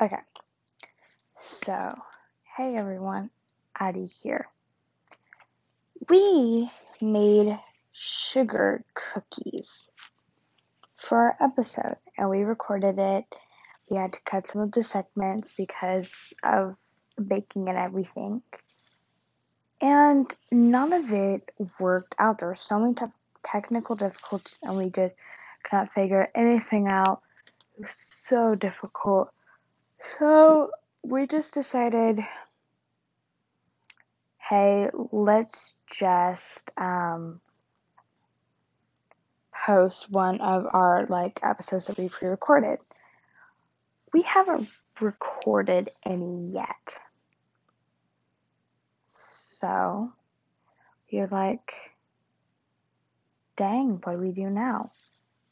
Okay. So, hey everyone, Addie here. We made sugar cookies for our episode and we recorded it. We had to cut some of the segments because of baking and everything. And none of it worked out. There were so many te- technical difficulties and we just could not figure anything out. It was so difficult. So we just decided, hey, let's just um, post one of our like episodes that we pre-recorded. We haven't recorded any yet. So you're like, dang, what do we do now?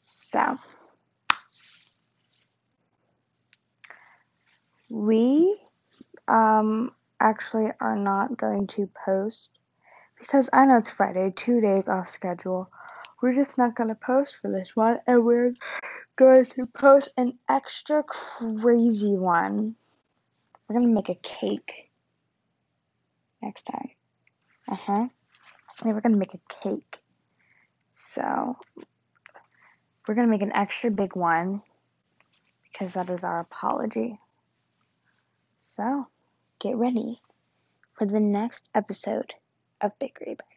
So we um, actually are not going to post because I know it's Friday, two days off schedule. We're just not going to post for this one, and we're going to post an extra crazy one. We're going to make a cake next time. Uh huh. And we're going to make a cake. So, we're going to make an extra big one because that is our apology. So, get ready for the next episode of Bakery Bites.